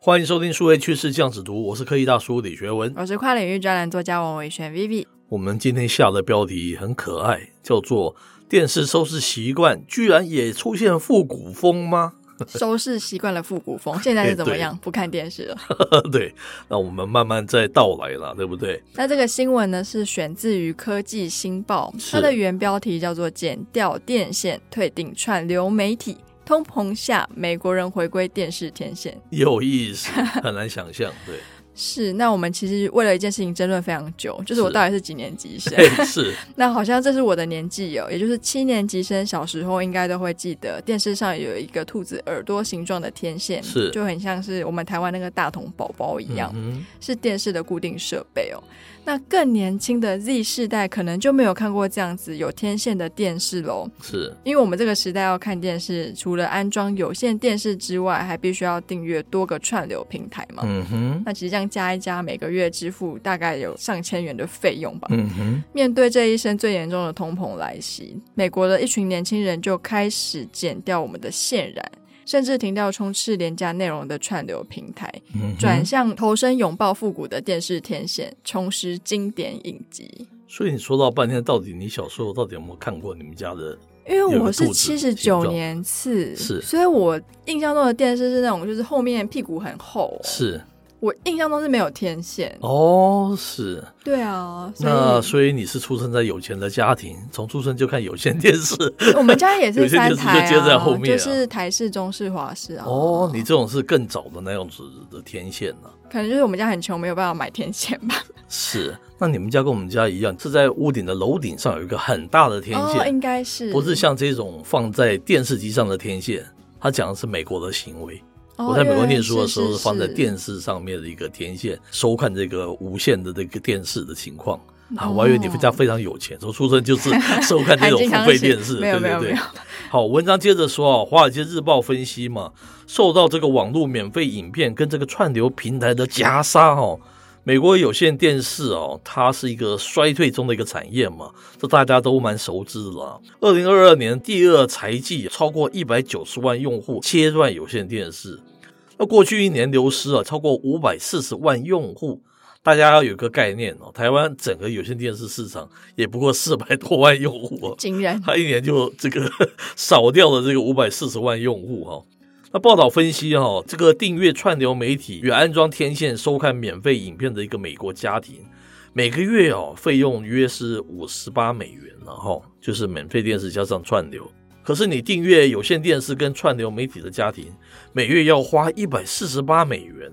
欢迎收听数位趋势酱子读，我是科技大叔李学文，我是跨领域专栏作家王伟轩 Vivi。我们今天下的标题很可爱，叫做“电视收视习惯居然也出现复古风吗？” 收视习惯了复古风，现在是怎么样？不看电视了？对，那我们慢慢再道来了，对不对？那这个新闻呢，是选自于科技新报，它的原标题叫做“剪掉电线，退订串流媒体”。通膨下，美国人回归电视天线，有意思，很难想象。对，是。那我们其实为了一件事情争论非常久，就是我到底是几年级生？是。那好像这是我的年纪哦，也就是七年级生，小时候应该都会记得电视上有一个兔子耳朵形状的天线，是，就很像是我们台湾那个大童宝宝一样，嗯、是电视的固定设备哦。那更年轻的 Z 世代可能就没有看过这样子有天线的电视喽，是因为我们这个时代要看电视，除了安装有线电视之外，还必须要订阅多个串流平台嘛。嗯哼，那其实这样加一加，每个月支付大概有上千元的费用吧。嗯哼，面对这一生最严重的通膨来袭，美国的一群年轻人就开始剪掉我们的线缆。甚至停掉充斥廉价内容的串流平台，转、嗯、向投身拥抱复古的电视天线，重拾经典影集。所以你说到半天，到底你小时候到底有没有看过你们家的？因为我是七十九年次，是，所以我印象中的电视是那种，就是后面屁股很厚，是。我印象中是没有天线哦，是，对啊，那所以你是出生在有钱的家庭，从出生就看有线电视。我们家也是三台、啊、就接在后面、啊，就是台式、中式、华式啊。哦，你这种是更早的那样子的天线呢、啊？可能就是我们家很穷，没有办法买天线吧。是，那你们家跟我们家一样，是在屋顶的楼顶上有一个很大的天线，哦、应该是不是像这种放在电视机上的天线？他讲的是美国的行为。我在美国念书的时候，是放在电视上面的一个天线，收看这个无线的这个电视的情况啊。我还以为你们家非常有钱，从出生就是收看这种付费电视，对对对。好，文章接着说啊，《华尔街日报》分析嘛，受到这个网络免费影片跟这个串流平台的夹杀哦，美国有线电视哦，它是一个衰退中的一个产业嘛，这大家都蛮熟知的啦。二零二二年第二财季，超过一百九十万用户切断有线电视。那过去一年流失了超过五百四十万用户，大家要有个概念哦。台湾整个有线电视市场也不过四百多万用户，竟然他一年就这个 少掉了这个五百四十万用户哈。那报道分析哈，这个订阅串流媒体与安装天线收看免费影片的一个美国家庭，每个月哦费用约是五十八美元，然后就是免费电视加上串流。可是你订阅有线电视跟串流媒体的家庭，每月要花一百四十八美元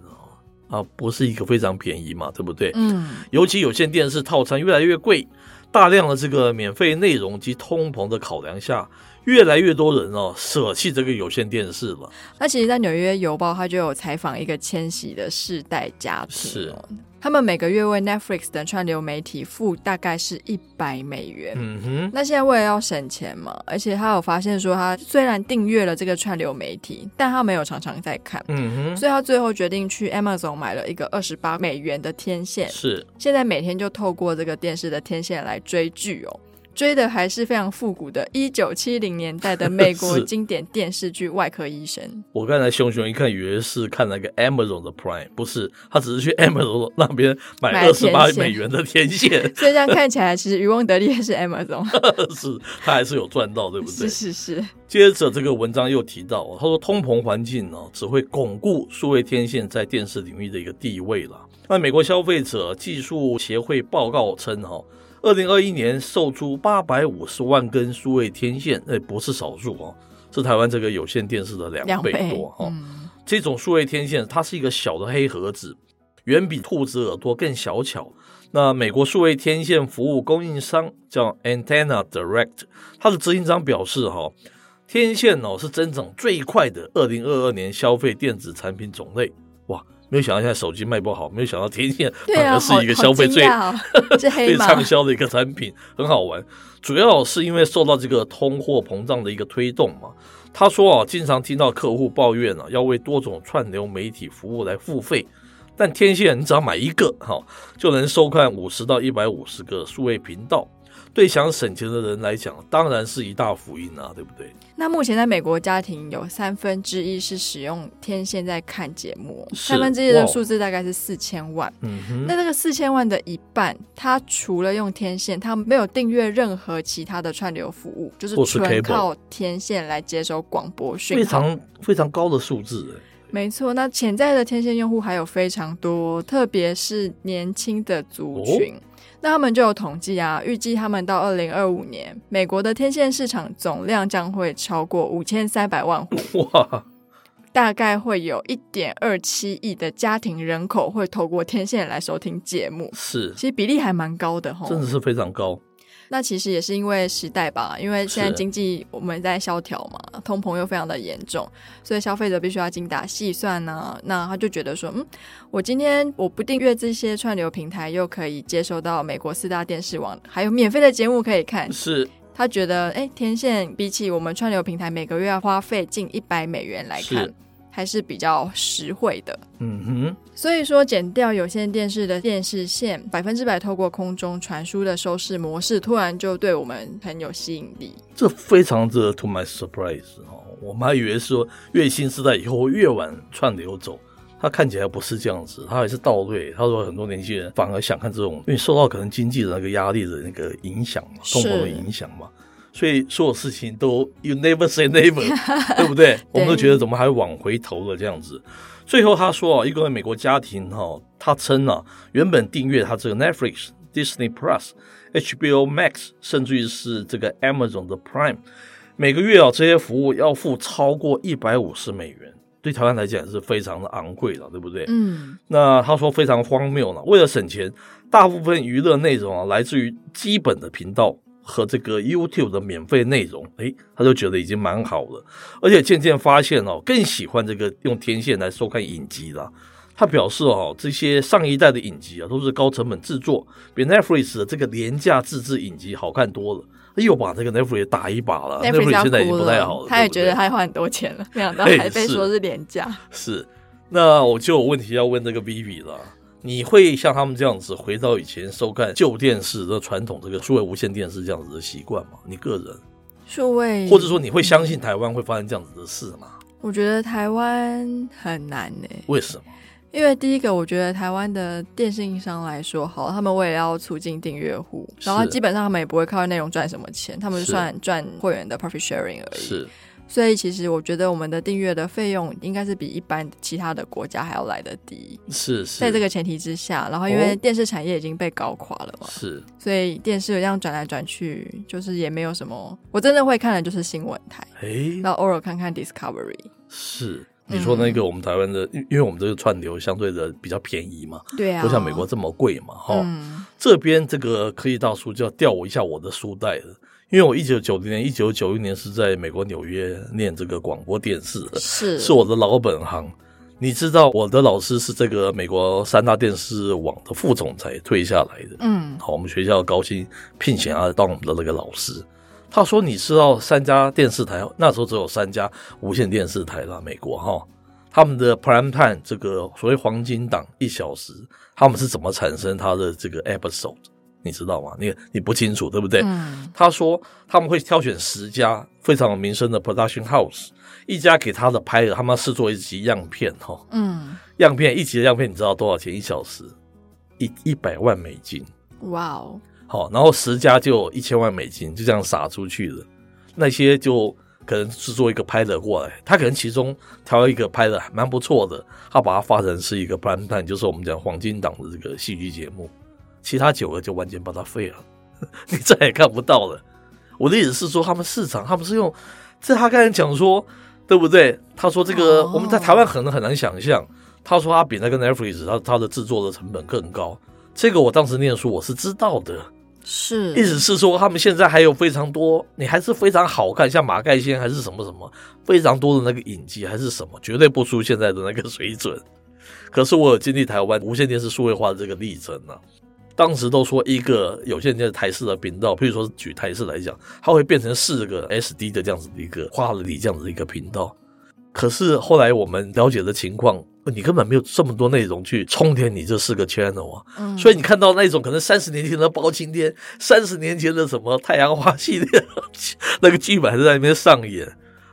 啊，啊，不是一个非常便宜嘛，对不对？嗯，尤其有线电视套餐越来越贵，大量的这个免费内容及通膨的考量下，越来越多人哦舍弃这个有线电视了。那其实，在纽约邮报，他就有采访一个千禧的世代家庭，是。他们每个月为 Netflix 等串流媒体付大概是一百美元。嗯哼。那现在为了要省钱嘛，而且他有发现说，他虽然订阅了这个串流媒体，但他没有常常在看。嗯哼。所以他最后决定去 Amazon 买了一个二十八美元的天线。是。现在每天就透过这个电视的天线来追剧哦。追的还是非常复古的，一九七零年代的美国 经典电视剧《外科医生》。我刚才熊熊一看，以为是看那个 Amazon 的 Prime，不是，他只是去 Amazon 那边买二十八美元的天线。所以这样看起来，其实渔翁得利是 Amazon，是他还是有赚到，对不对？是是是。接着这个文章又提到，他说通膨环境呢，只会巩固数位天线在电视领域的一个地位了。那美国消费者技术协会报告称，哈。二零二一年售出八百五十万根数位天线，哎，不是少数哦，是台湾这个有线电视的两倍多哈。嗯、这种数位天线，它是一个小的黑盒子，远比兔子耳朵更小巧。那美国数位天线服务供应商叫 Antenna Direct，它的执行长表示哈，天线哦是增长最快的二零二二年消费电子产品种类。没有想到现在手机卖不好，没有想到天线 反而是一个消费最、最 畅销的一个产品，很好玩。主要是因为受到这个通货膨胀的一个推动嘛。他说啊，经常听到客户抱怨啊，要为多种串流媒体服务来付费，但天线你只要买一个哈，就能收看五十到一百五十个数位频道。对想省钱的人来讲，当然是一大福音啊，对不对？那目前在美国家庭有三分之一是使用天线在看节目，三分之一的数字大概是四千万。嗯哼，那这个四千万的一半，他除了用天线，他没有订阅任何其他的串流服务，就是纯靠天线来接收广播讯号，非常非常高的数字。没错，那潜在的天线用户还有非常多，特别是年轻的族群。哦。那他们就有统计啊，预计他们到二零二五年，美国的天线市场总量将会超过五千三百万户，哇，大概会有一点二七亿的家庭人口会透过天线来收听节目，是，其实比例还蛮高的哈，真的是非常高。那其实也是因为时代吧，因为现在经济我们在萧条嘛，通膨又非常的严重，所以消费者必须要精打细算呢、啊。那他就觉得说，嗯，我今天我不订阅这些串流平台，又可以接收到美国四大电视网，还有免费的节目可以看。是，他觉得，哎，天线比起我们串流平台每个月要花费近一百美元来看。还是比较实惠的，嗯哼。所以说，剪掉有线电视的电视线，百分之百透过空中传输的收视模式，突然就对我们很有吸引力。这非常的 to my surprise 哦，我们还以为说越新时代以后越往串流走，他看起来不是这样子，他还是倒退。他说很多年轻人反而想看这种，因为受到可能经济的那个压力的那个影响嘛，生活的影响嘛。所以所有事情都 you never say never，对不对？我们都觉得怎么还往回头了这样子。最后他说啊，一个美国家庭哈，他称啊，原本订阅他这个 Netflix、Disney Plus、HBO Max，甚至于是这个 Amazon 的 Prime，每个月啊这些服务要付超过一百五十美元，对台湾来讲是非常的昂贵的，对不对？嗯。那他说非常荒谬了，为了省钱，大部分娱乐内容啊来自于基本的频道。和这个 YouTube 的免费内容，诶，他就觉得已经蛮好了，而且渐渐发现哦，更喜欢这个用天线来收看影集了。他表示哦，这些上一代的影集啊，都是高成本制作，比 Netflix 的这个廉价自制影集好看多了。又把这个 Netflix 打一把了，Netflix 现在已经不太好了，他也觉得他花很多钱了，没想到还被说是廉价。是，那我就有问题要问这个 Vivi 了。你会像他们这样子回到以前收看旧电视的传统这个数位无线电视这样子的习惯吗？你个人数位，或者说你会相信台湾会发生这样子的事吗？我觉得台湾很难呢、欸。为什么？因为第一个，我觉得台湾的电信商来说，好，他们为了要促进订阅户，然后基本上他们也不会靠内容赚什么钱，他们就算赚会员的 profit sharing 而已。是。所以其实我觉得我们的订阅的费用应该是比一般其他的国家还要来得低。是是，在这个前提之下，然后因为电视产业已经被搞垮了嘛，是，所以电视这样转来转去，就是也没有什么。我真的会看的就是新闻台，哎，然后偶尔看看 Discovery。是，你说那个我们台湾的，因为我们这个串流相对的比较便宜嘛，对啊，不像美国这么贵嘛，哈。这边这个科技大叔就要吊我一下我的书袋了。因为我一九九零年、一九九一年是在美国纽约念这个广播电视，是是我的老本行。你知道我的老师是这个美国三大电视网的副总裁退下来的，嗯，好，我们学校高薪聘请他当我们的那个老师。他说：“你知道三家电视台那时候只有三家无线电视台了，美国哈，他们的 prime time 这个所谓黄金档一小时，他们是怎么产生他的这个 episode？” 你知道吗？你你不清楚对不对？嗯，他说他们会挑选十家非常有名声的 production house，一家给他的拍的，他们要试做一集样片哈。嗯，样片一集的样片，你知道多少钱一小时？一一百万美金。哇哦！好，然后十家就一千万美金，就这样撒出去了。那些就可能制作一个拍的过来，他可能其中挑一个拍的蛮不错的，他把它发成是一个 prime time，就是我们讲黄金档的这个戏剧节目。其他九个就完全把它废了，你再也看不到了。我的意思是说，他们市场，他们是用这他刚才讲说，对不对？他说这个我们在台湾可能很难想象。他说他比那个 Netflix，他他的制作的成本更高。这个我当时念书我是知道的，是意思是说他们现在还有非常多，你还是非常好看，像马盖先还是什么什么，非常多的那个影集还是什么，绝对不输现在的那个水准。可是我有经历台湾无线电视数位化的这个历程呢、啊。当时都说一个有线电视台式的频道，譬如说举台式来讲，它会变成四个 SD 的这样子的一个跨里这样子的一个频道。可是后来我们了解的情况，你根本没有这么多内容去充填你这四个 channel 啊。嗯，所以你看到那种可能三十年前的包青天，三十年前的什么太阳花系列，那个剧本还是在那边上演，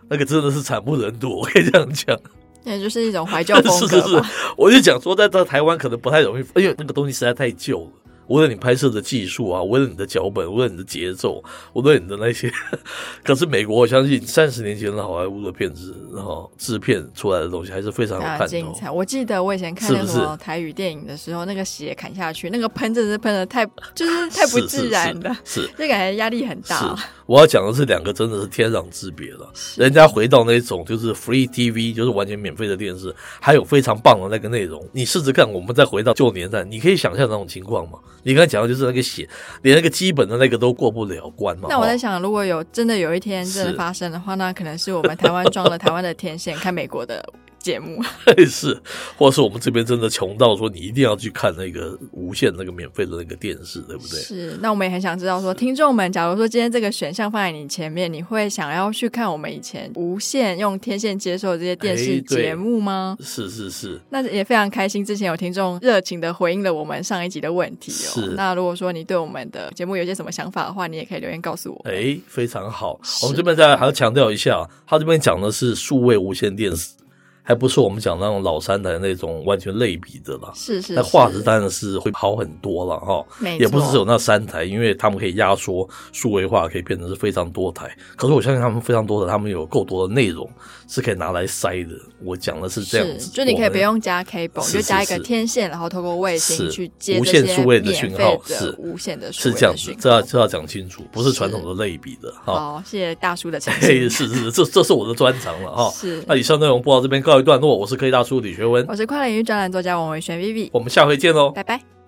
那个真的是惨不忍睹，我可以这样讲。也就是一种怀旧风格。是是是，我就讲说，在在台湾可能不太容易，因为那个东西实在太旧了。无论你拍摄的技术啊，无论你的脚本，无论你的节奏，无论你的那些，可是美国，我相信三十年前的好莱坞的片子，然后制片出来的东西还是非常好看的。精彩！我记得我以前看那种台语电影的时候，是是那个血砍下去，那个喷真的是喷的太，就是太不自然了，是就感觉压力很大。我要讲的是两个真的是天壤之别了。人家回到那种就是 free TV，就是完全免费的电视，还有非常棒的那个内容。你试试看，我们再回到旧年代，你可以想象那种情况吗？你刚才讲的就是那个险，连那个基本的那个都过不了关嘛。那我在想，如果有真的有一天真的发生的话，那可能是我们台湾装了台湾的天线，看美国的。节目 是，或者是我们这边真的穷到说你一定要去看那个无线那个免费的那个电视，对不对？是。那我们也很想知道说，听众们，假如说今天这个选项放在你前面，你会想要去看我们以前无线用天线接收这些电视节目吗？是是是。那也非常开心，之前有听众热情的回应了我们上一集的问题哦。是。那如果说你对我们的节目有些什么想法的话，你也可以留言告诉我。哎，非常好。我们这边再还要强调一下，他这边讲的是数位无线电视。还不是我们讲那种老三台那种完全类比的了，是是，是，那画质当然是会好很多了哈。也不是只有那三台，因为他们可以压缩数位化，可以变成是非常多台。可是我相信他们非常多的，他们有够多的内容是可以拿来塞的。我讲的是这样子，就你可以不用加 cable，你就加一个天线，然后透过卫星去接无线数位的讯号，是无线的，是这样子，这要这要讲清楚，不是传统的类比的哈。好，谢谢大叔的 澄清。是是是，这这是我的专长了哈。是，那以上内容播到这边告一段落，我是科技大叔李学文，我是跨领域专栏作家王维轩 Vivi，我们下回见喽，拜拜。